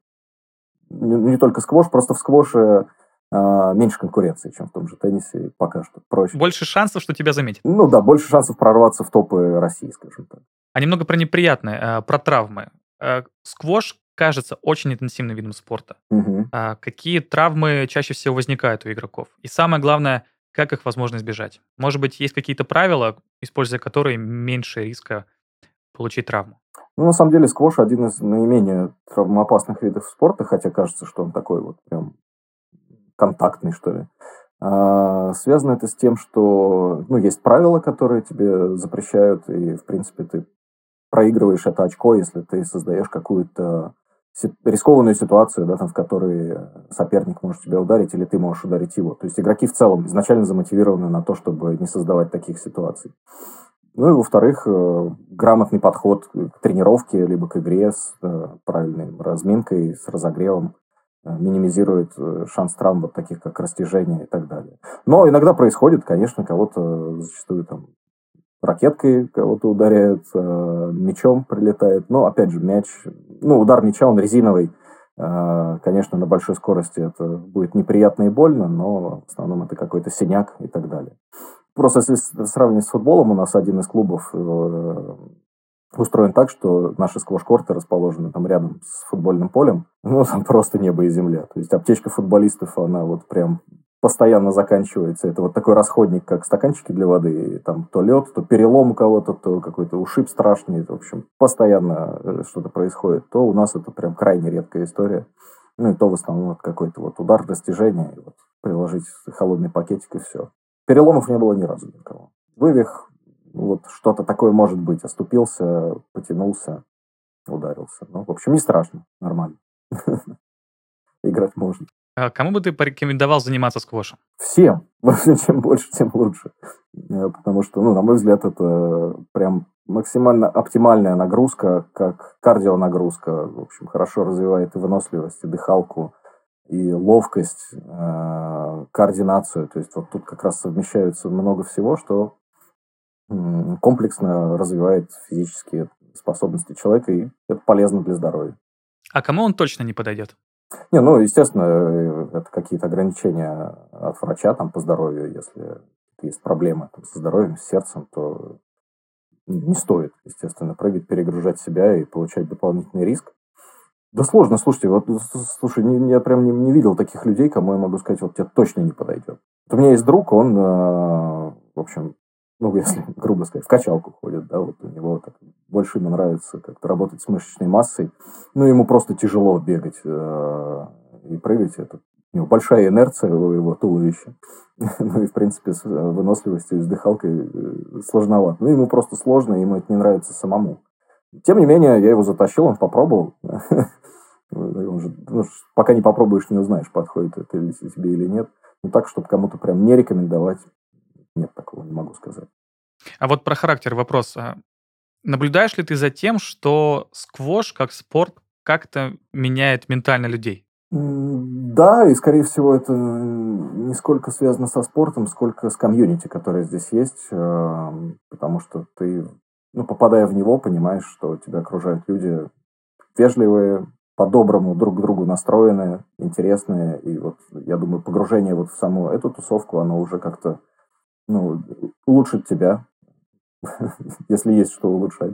не, только сквош, просто в сквоше э, меньше конкуренции, чем в том же теннисе, пока что проще. Больше шансов, что тебя заметят. Ну да, больше шансов прорваться в топы России, скажем так. А немного про неприятное, э, про травмы. Э, сквош кажется очень интенсивным видом спорта. Угу. Какие травмы чаще всего возникают у игроков? И самое главное, как их возможно избежать? Может быть, есть какие-то правила, используя которые меньше риска получить травму? Ну, на самом деле, сквош один из наименее травмоопасных видов спорта, хотя кажется, что он такой вот прям контактный, что ли. А, связано это с тем, что ну, есть правила, которые тебе запрещают, и, в принципе, ты проигрываешь это очко, если ты создаешь какую-то рискованную ситуацию, да, там, в которой соперник может тебя ударить, или ты можешь ударить его. То есть игроки в целом изначально замотивированы на то, чтобы не создавать таких ситуаций. Ну и, во-вторых, э, грамотный подход к тренировке, либо к игре с э, правильной разминкой, с разогревом э, минимизирует шанс травм вот таких, как растяжение и так далее. Но иногда происходит, конечно, кого-то зачастую там ракеткой кого-то ударяют, мячом прилетает. Но, опять же, мяч, ну, удар мяча, он резиновый, Конечно, на большой скорости это будет неприятно и больно, но в основном это какой-то синяк и так далее. Просто если сравнивать с футболом, у нас один из клубов э, устроен так, что наши сквош-корты расположены там рядом с футбольным полем. *laughs* Ну, там просто небо и земля. То есть аптечка футболистов, она вот прям постоянно заканчивается. Это вот такой расходник, как стаканчики для воды. И там то лед, то перелом у кого-то, то какой-то ушиб страшный. В общем, постоянно э, что-то происходит. То у нас это прям крайне редкая история. Ну и то в основном вот какой-то вот удар, достижение, и вот приложить холодный пакетик и все. Переломов не было ни разу никого. Вывих, вот что-то такое может быть. Оступился, потянулся, ударился. Ну, в общем, не страшно, нормально. *laughs* Играть можно. А кому бы ты порекомендовал заниматься сквошем? Всем. *laughs* Чем больше, тем лучше. Э, потому что, ну, на мой взгляд, это прям максимально оптимальная нагрузка, как кардионагрузка. В общем, хорошо развивает и выносливость, и дыхалку, и ловкость, э, координацию. То есть вот тут как раз совмещаются много всего, что комплексно развивает физические способности человека, и это полезно для здоровья. А кому он точно не подойдет? Не, ну, естественно, э, это какие-то ограничения от врача там, по здоровью. Если есть проблемы там, со здоровьем, с сердцем, то не стоит, естественно, прыгать, перегружать себя и получать дополнительный риск. Да сложно, слушайте, вот, слушай, не, я прям не, не видел таких людей, кому я могу сказать, вот тебе точно не подойдет. Вот у меня есть друг, он, э, в общем, ну, *laughs* если грубо сказать, в качалку ходит, да, вот у него так, больше ему нравится как-то работать с мышечной массой, ну, ему просто тяжело бегать э, и прыгать, это У него большая инерция у его туловища. *laughs* ну и, в принципе, с выносливостью и с дыхалкой сложновато. Ну, ему просто сложно, ему это не нравится самому. Тем не менее, я его затащил, он попробовал. *laughs* Он же, ну, пока не попробуешь, не узнаешь, подходит это или тебе или нет. Ну так, чтобы кому-то прям не рекомендовать, нет такого, не могу сказать. А вот про характер вопрос. А наблюдаешь ли ты за тем, что сквош как спорт как-то меняет ментально людей? Да, и скорее всего это не сколько связано со спортом, сколько с комьюнити, которое здесь есть, эм, потому что ты, ну, попадая в него, понимаешь, что тебя окружают люди вежливые, по-доброму друг к другу настроенные, интересные. И вот, я думаю, погружение вот в саму эту тусовку, оно уже как-то ну, улучшит тебя, *laughs* если есть что улучшать.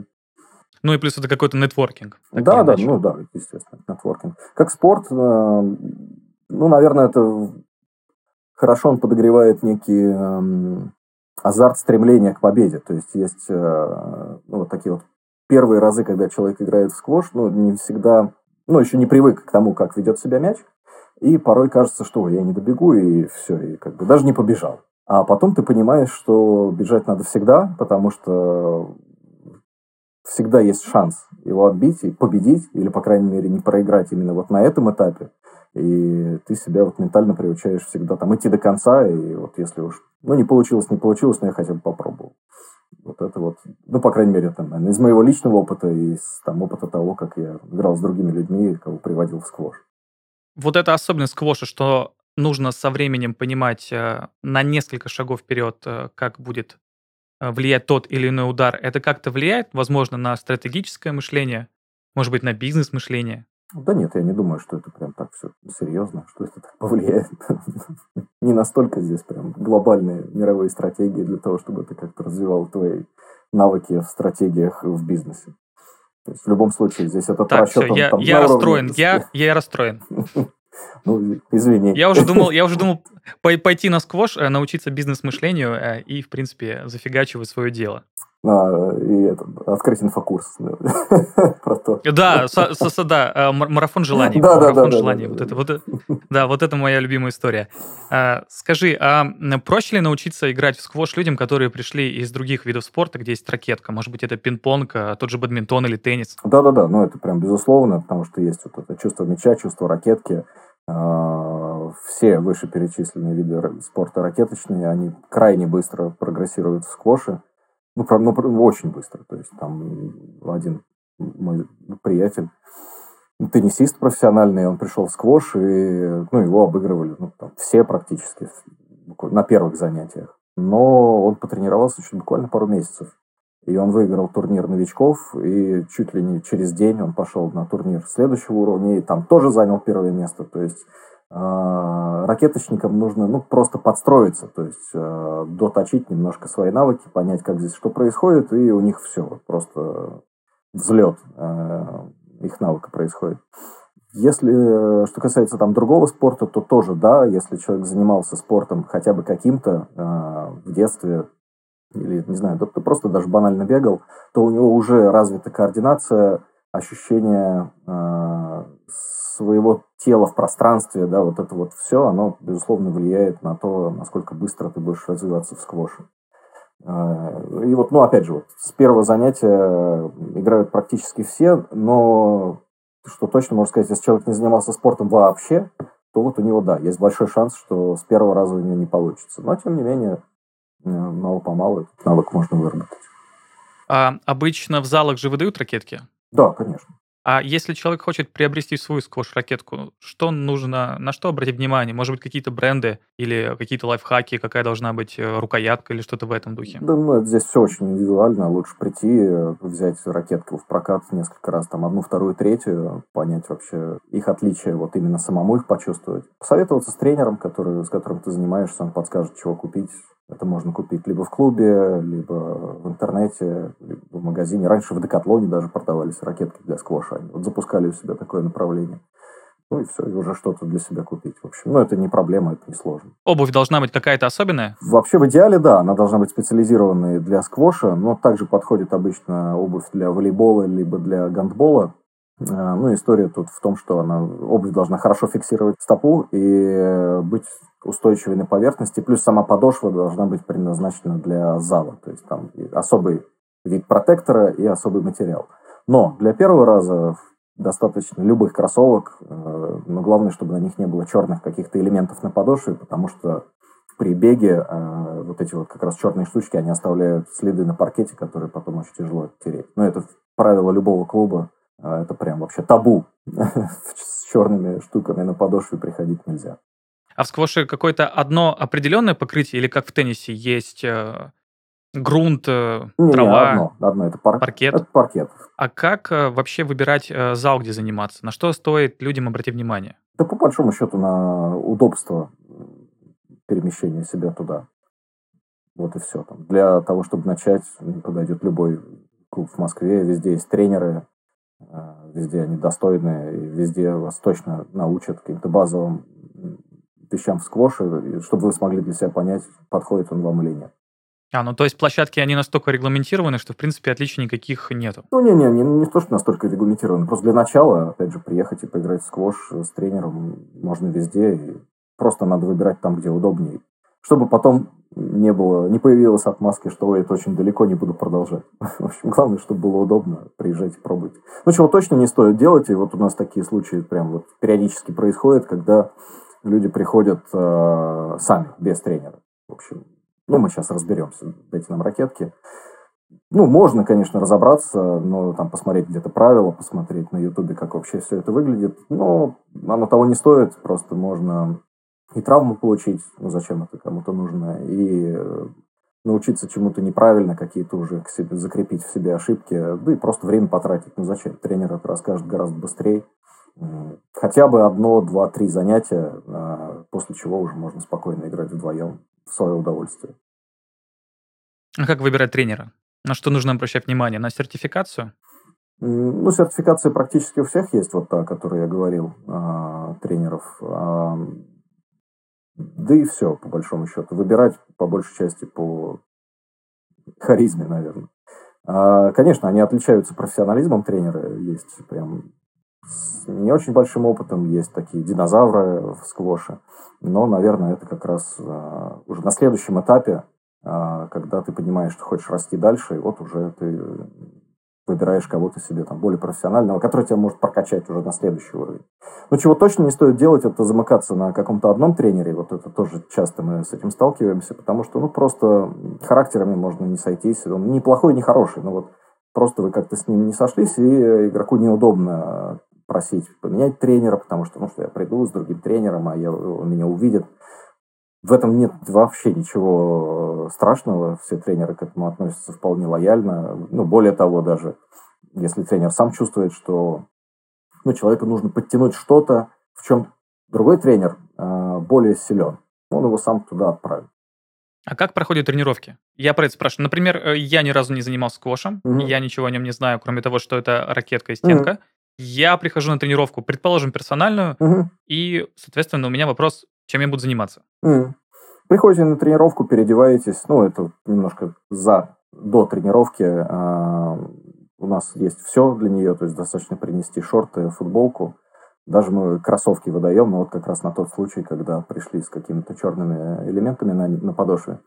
Ну и плюс это какой-то нетворкинг. Да, да, ну да, естественно, нетворкинг. Как спорт, э, ну, наверное, это хорошо он подогревает некий эм, азарт стремления к победе. То есть есть э, ну, вот такие вот первые разы, когда человек играет в сквош, ну, не всегда ну, еще не привык к тому, как ведет себя мяч, и порой кажется, что я не добегу, и все, и как бы даже не побежал. А потом ты понимаешь, что бежать надо всегда, потому что всегда есть шанс его отбить и победить, или, по крайней мере, не проиграть именно вот на этом этапе. И ты себя вот ментально приучаешь всегда там идти до конца, и вот если уж, ну, не получилось, не получилось, но я хотя бы попробовал. Вот это вот, ну, по крайней мере, там, из моего личного опыта и из там, опыта того, как я играл с другими людьми, кого приводил в сквош. Вот это особенность сквоша, что нужно со временем понимать э, на несколько шагов вперед, э, как будет э, влиять тот или иной удар. Это как-то влияет, возможно, на стратегическое мышление, может быть, на бизнес-мышление? Да нет, я не думаю, что это прям так все серьезно, что это так *laughs* повлияет. Не настолько здесь прям глобальные мировые стратегии для того, чтобы это как-то развивало твои навыки в стратегиях в бизнесе. То есть в любом случае здесь этот так, расчет... Все, я, там, я расстроен, я, я расстроен. *laughs* Ну, извини. Я уже думал, я уже *laughs* думал пойти на сквош, э, научиться бизнес-мышлению э, и, в принципе, зафигачивать свое дело. А, и это, открыть инфокурс *laughs* про то. Да, со, со, да, э, марафон желаний. Да, марафон да, да, желаний. Да, вот это, вот, да, вот это моя любимая история. А, скажи, а проще ли научиться играть в сквош людям, которые пришли из других видов спорта, где есть ракетка? Может быть, это пинг-понг, а, тот же бадминтон или теннис? Да, да, да, ну это прям безусловно, потому что есть вот это чувство мяча, чувство ракетки. А, все вышеперечисленные виды спорта ракеточные, они крайне быстро прогрессируют в сквоше. Ну, прям, ну, очень быстро. То есть там один мой приятель, теннисист профессиональный, он пришел в сквош, и ну, его обыгрывали ну, там, все практически на первых занятиях. Но он потренировался еще буквально пару месяцев. И он выиграл турнир новичков, и чуть ли не через день он пошел на турнир следующего уровня, и там тоже занял первое место. То есть ракеточникам нужно ну, просто подстроиться, то есть э, доточить немножко свои навыки, понять, как здесь что происходит, и у них все, просто взлет э, их навыка происходит. Если, что касается там другого спорта, то тоже, да, если человек занимался спортом хотя бы каким-то э, в детстве, или, не знаю, ты просто даже банально бегал, то у него уже развита координация, ощущение э, своего тела в пространстве, да, вот это вот все, оно, безусловно, влияет на то, насколько быстро ты будешь развиваться в сквоше. Э, и вот, ну, опять же, вот с первого занятия играют практически все, но что точно можно сказать, если человек не занимался спортом вообще, то вот у него, да, есть большой шанс, что с первого раза у него не получится. Но, тем не менее, Э, мало-помалу этот навык можно выработать. А обычно в залах же выдают ракетки? Да, конечно. А если человек хочет приобрести свою сквош-ракетку, что нужно, на что обратить внимание? Может быть, какие-то бренды или какие-то лайфхаки, какая должна быть э, рукоятка или что-то в этом духе? Да, ну, здесь все очень индивидуально. Лучше прийти, взять ракетку в прокат несколько раз, там, одну, вторую, третью, понять вообще их отличия, вот именно самому их почувствовать. Посоветоваться с тренером, который, с которым ты занимаешься, он подскажет, чего купить. Это можно купить либо в клубе, либо в интернете, либо в магазине. Раньше в Декатлоне даже продавались ракетки для сквоша. Они вот запускали у себя такое направление. Ну и все, и уже что-то для себя купить. В общем, ну это не проблема, это не сложно. Обувь должна быть какая-то особенная? Вообще в идеале, да, она должна быть специализированной для сквоша, но также подходит обычно обувь для волейбола либо для гандбола. А, ну, история тут в том, что она, обувь должна хорошо фиксировать стопу и быть устойчивой на поверхности, плюс сама подошва должна быть предназначена для зала, то есть там особый вид протектора и особый материал. Но для первого раза достаточно любых кроссовок, э, но главное, чтобы на них не было черных каких-то элементов на подошве, потому что при беге э, вот эти вот как раз черные штучки, они оставляют следы на паркете, которые потом очень тяжело оттереть. Но это правило любого клуба, э, это прям вообще табу. *laughs* С черными штуками на подошве приходить нельзя. А в сквоше какое-то одно определенное покрытие или как в теннисе есть грунт, э, не, трава, не, одно, одно это пар... паркет. Это паркет. А как э, вообще выбирать э, зал, где заниматься? На что стоит людям обратить внимание? Да по большому счету на удобство перемещения себя туда. Вот и все. Там. Для того, чтобы начать, подойдет любой клуб в Москве. Везде есть тренеры, везде они достойные, и везде вас точно научат каким-то базовым вещам в сквоше, чтобы вы смогли для себя понять, подходит он вам или нет. А, ну то есть площадки, они настолько регламентированы, что, в принципе, отличий никаких нету. Ну, не-не, не, не то, что настолько регламентированы. Просто для начала, опять же, приехать и поиграть в сквош с тренером можно везде. И просто надо выбирать там, где удобнее. Чтобы потом не было, не появилось отмазки, что это очень далеко, не буду продолжать. *laughs* В общем, главное, чтобы было удобно. Приезжайте, пробуйте. Ну, чего точно не стоит делать, и вот у нас такие случаи прям вот периодически происходят, когда люди приходят э, сами, без тренера. В общем, ну, мы сейчас разберемся, дайте нам ракетки. Ну, можно, конечно, разобраться, но там посмотреть где-то правила, посмотреть на Ютубе, как вообще все это выглядит. Но оно того не стоит, просто можно и травму получить, ну зачем это кому-то нужно, и э, научиться чему-то неправильно, какие-то уже к себе, закрепить в себе ошибки, да и просто время потратить. Ну зачем? Тренер это расскажет гораздо быстрее. Хотя бы одно, два, три занятия, а, после чего уже можно спокойно играть вдвоем в свое удовольствие. А как выбирать тренера? На что нужно обращать внимание? На сертификацию? Ну, сертификация практически у всех есть, вот та, о которой я говорил, а, тренеров. А, да и все, по большому счету. Выбирать по большей части по харизме, наверное. Конечно, они отличаются профессионализмом тренера. Есть прям с не очень большим опытом, есть такие динозавры в сквоше. Но, наверное, это как раз а, уже на следующем этапе, а, когда ты понимаешь, что хочешь расти дальше, и вот уже ты выбираешь кого-то себе там более профессионального, который тебя может прокачать уже на следующий уровень. Но чего точно не стоит делать, это замыкаться на каком-то одном тренере. Вот это тоже часто мы с этим сталкиваемся, потому что ну просто характерами можно не сойтись. Он не плохой, не хороший, но вот просто вы как-то с ним не сошлись, и игроку неудобно просить поменять тренера, потому что, ну, что я приду с другим тренером, а я, он меня увидит. В этом нет вообще ничего страшного. Все тренеры к этому относятся вполне лояльно. Ну, более того, даже если тренер сам чувствует, что ну, человеку нужно подтянуть что-то, в чем другой тренер э, более силен, он его сам туда отправит. А как проходят тренировки? Я про это спрашиваю. Например, э, я ни разу не занимался сквошем, mm-hmm. я ничего о нем не знаю, кроме того, что это ракетка и стенка. Mm-hmm. Я прихожу на тренировку, предположим, персональную, угу. и, соответственно, у меня вопрос, чем я буду заниматься. Угу. Приходите на тренировку, переодеваетесь, ну, это немножко за, до тренировки. А, у нас есть все для нее, то есть достаточно принести шорты, футболку. Даже мы кроссовки выдаем, но вот как раз на тот случай, когда пришли с какими-то черными элементами на, на подошве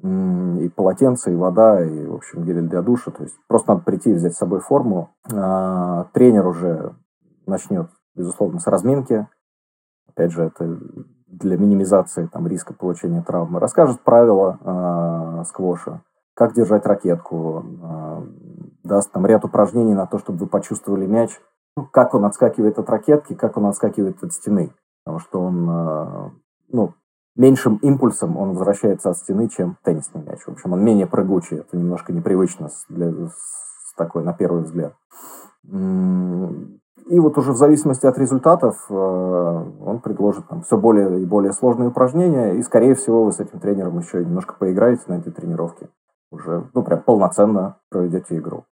и полотенце, и вода, и, в общем, гель для душа. То есть просто надо прийти и взять с собой форму. А, тренер уже начнет, безусловно, с разминки. Опять же, это для минимизации там, риска получения травмы. Расскажет правила а, сквоша, как держать ракетку, а, даст там ряд упражнений на то, чтобы вы почувствовали мяч, ну, как он отскакивает от ракетки, как он отскакивает от стены. Потому что он, а, ну, меньшим импульсом он возвращается от стены, чем теннисный мяч. В общем, он менее прыгучий. Это немножко непривычно для, с такой, на первый взгляд. И вот уже в зависимости от результатов э, он предложит там все более и более сложные упражнения, и, скорее всего, вы с этим тренером еще немножко поиграете на этой тренировке. Уже, ну, прям полноценно проведете игру.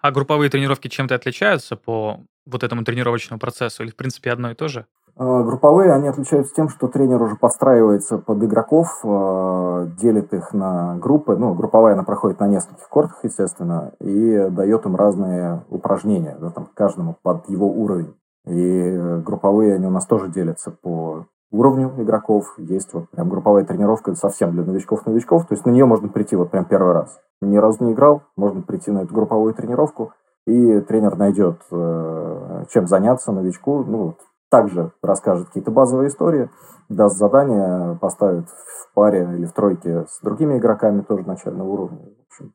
А групповые тренировки чем-то отличаются по вот этому тренировочному процессу или, в принципе, одно и то же? А, групповые, они отличаются тем, что тренер уже подстраивается под игроков, а, делит их на группы. Ну, групповая она проходит на нескольких кортах, естественно, и дает им разные упражнения, да, там, каждому под его уровень. И групповые, они у нас тоже делятся по уровню игроков. Есть вот прям групповая тренировка совсем для новичков-новичков. То есть на нее можно прийти вот прям первый раз. Ни разу не играл, можно прийти на эту групповую тренировку, и тренер найдет, э, чем заняться новичку. Ну, также расскажет какие-то базовые истории, даст задание, поставит в паре или в тройке с другими игроками тоже начального уровня. В общем,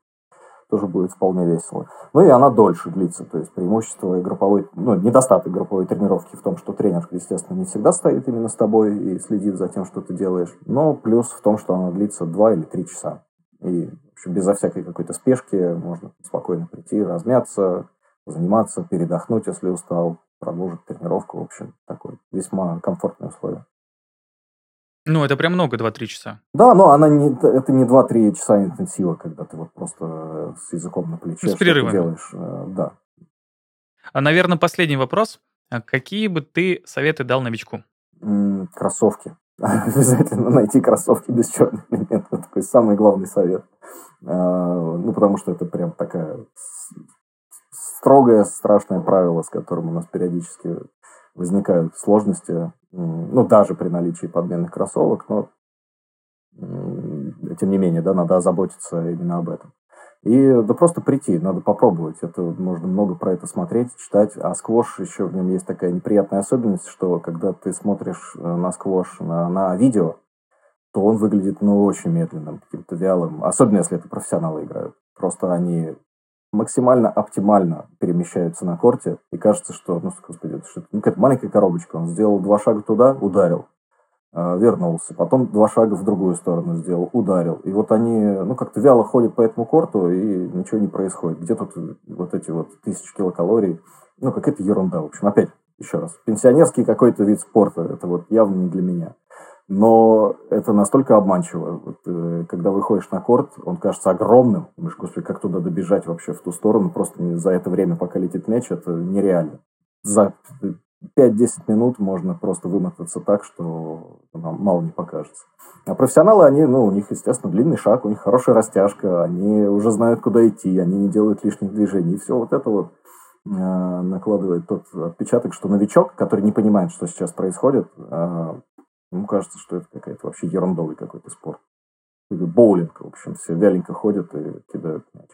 тоже будет вполне весело. Ну и она дольше длится, то есть преимущество групповой, ну, недостаток групповой тренировки в том, что тренер, естественно, не всегда стоит именно с тобой и следит за тем, что ты делаешь, но плюс в том, что она длится 2 или 3 часа. И, общем, безо всякой какой-то спешки можно спокойно прийти, размяться, заниматься, передохнуть, если устал, продолжить тренировку. В общем, такое весьма комфортное условие. Ну, это прям много, 2-3 часа. Да, но она не, это не 2-3 часа интенсива, когда ты вот просто с языком на плече с перерывами. делаешь. Э, да. А, наверное, последний вопрос. А какие бы ты советы дал новичку? М-м, кроссовки. *laughs* Обязательно найти кроссовки без черных элементов. Такой самый главный совет. А, ну, потому что это прям такая строгое, страшное правило, с которым у нас периодически возникают сложности, ну, даже при наличии подменных кроссовок, но тем не менее, да, надо озаботиться именно об этом. И да просто прийти, надо попробовать. Это можно много про это смотреть, читать. А сквош еще в нем есть такая неприятная особенность, что когда ты смотришь э, на сквош на, на видео, то он выглядит, ну, очень медленным, каким-то вялым. Особенно, если это профессионалы играют. Просто они максимально оптимально перемещаются на корте, и кажется, что, ну, господи, что ну, какая-то маленькая коробочка, он сделал два шага туда, ударил, э, вернулся, потом два шага в другую сторону сделал, ударил. И вот они, ну, как-то вяло ходят по этому корту, и ничего не происходит. Где тут вот эти вот тысячи килокалорий? Ну, какая-то ерунда, в общем. Опять, еще раз, пенсионерский какой-то вид спорта, это вот явно не для меня. Но это настолько обманчиво. Вот, э, когда выходишь на корт, он кажется огромным. Думаешь, господи, как туда добежать вообще в ту сторону? Просто за это время, пока летит мяч, это нереально. За 5-10 минут можно просто вымотаться так, что нам мало не покажется. А профессионалы, они, ну, у них, естественно, длинный шаг, у них хорошая растяжка, они уже знают, куда идти, они не делают лишних движений. И все вот это вот э, накладывает тот отпечаток, что новичок, который не понимает, что сейчас происходит, э, Ему кажется, что это какая-то вообще ерундовый какой-то спорт. Или боулинг, в общем, все вяленько ходят и кидают мяч.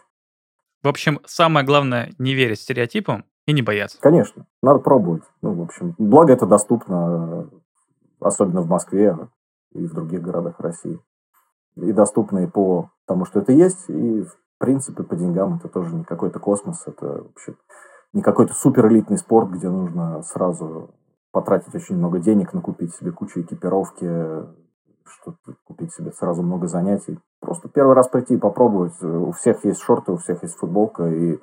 В общем, самое главное не верить стереотипам и не бояться. Конечно, надо пробовать. Ну, в общем, благо это доступно, особенно в Москве и в других городах России. И доступно и по тому, что это есть, и в принципе по деньгам это тоже не какой-то космос, это вообще не какой-то суперэлитный спорт, где нужно сразу потратить очень много денег, накупить себе кучу экипировки, что купить себе сразу много занятий. Просто первый раз прийти и попробовать. У всех есть шорты, у всех есть футболка, и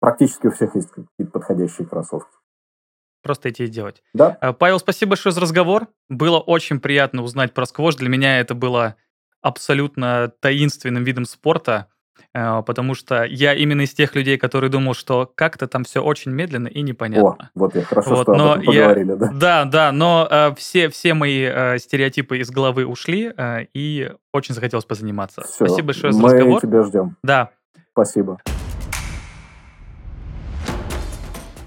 практически у всех есть какие-то подходящие кроссовки. Просто идти и делать. Да. Э, Павел, спасибо большое за разговор. Было очень приятно узнать про сквош. Для меня это было абсолютно таинственным видом спорта. Э, потому что я именно из тех людей, которые думал, что как-то там все очень медленно и непонятно. О, вот я хорошо, вот, что но об этом поговорили, я, да? Да, да, но э, все, все мои э, стереотипы из головы ушли, э, и очень захотелось позаниматься. Все, Спасибо большое за мы разговор. Мы тебя ждем. Да. Спасибо.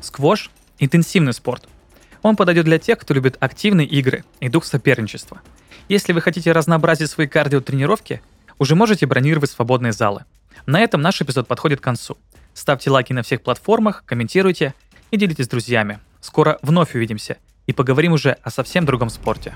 Сквош – интенсивный спорт. Он подойдет для тех, кто любит активные игры и дух соперничества. Если вы хотите разнообразить свои кардиотренировки, уже можете бронировать свободные залы – на этом наш эпизод подходит к концу. Ставьте лайки на всех платформах, комментируйте и делитесь с друзьями. Скоро вновь увидимся и поговорим уже о совсем другом спорте.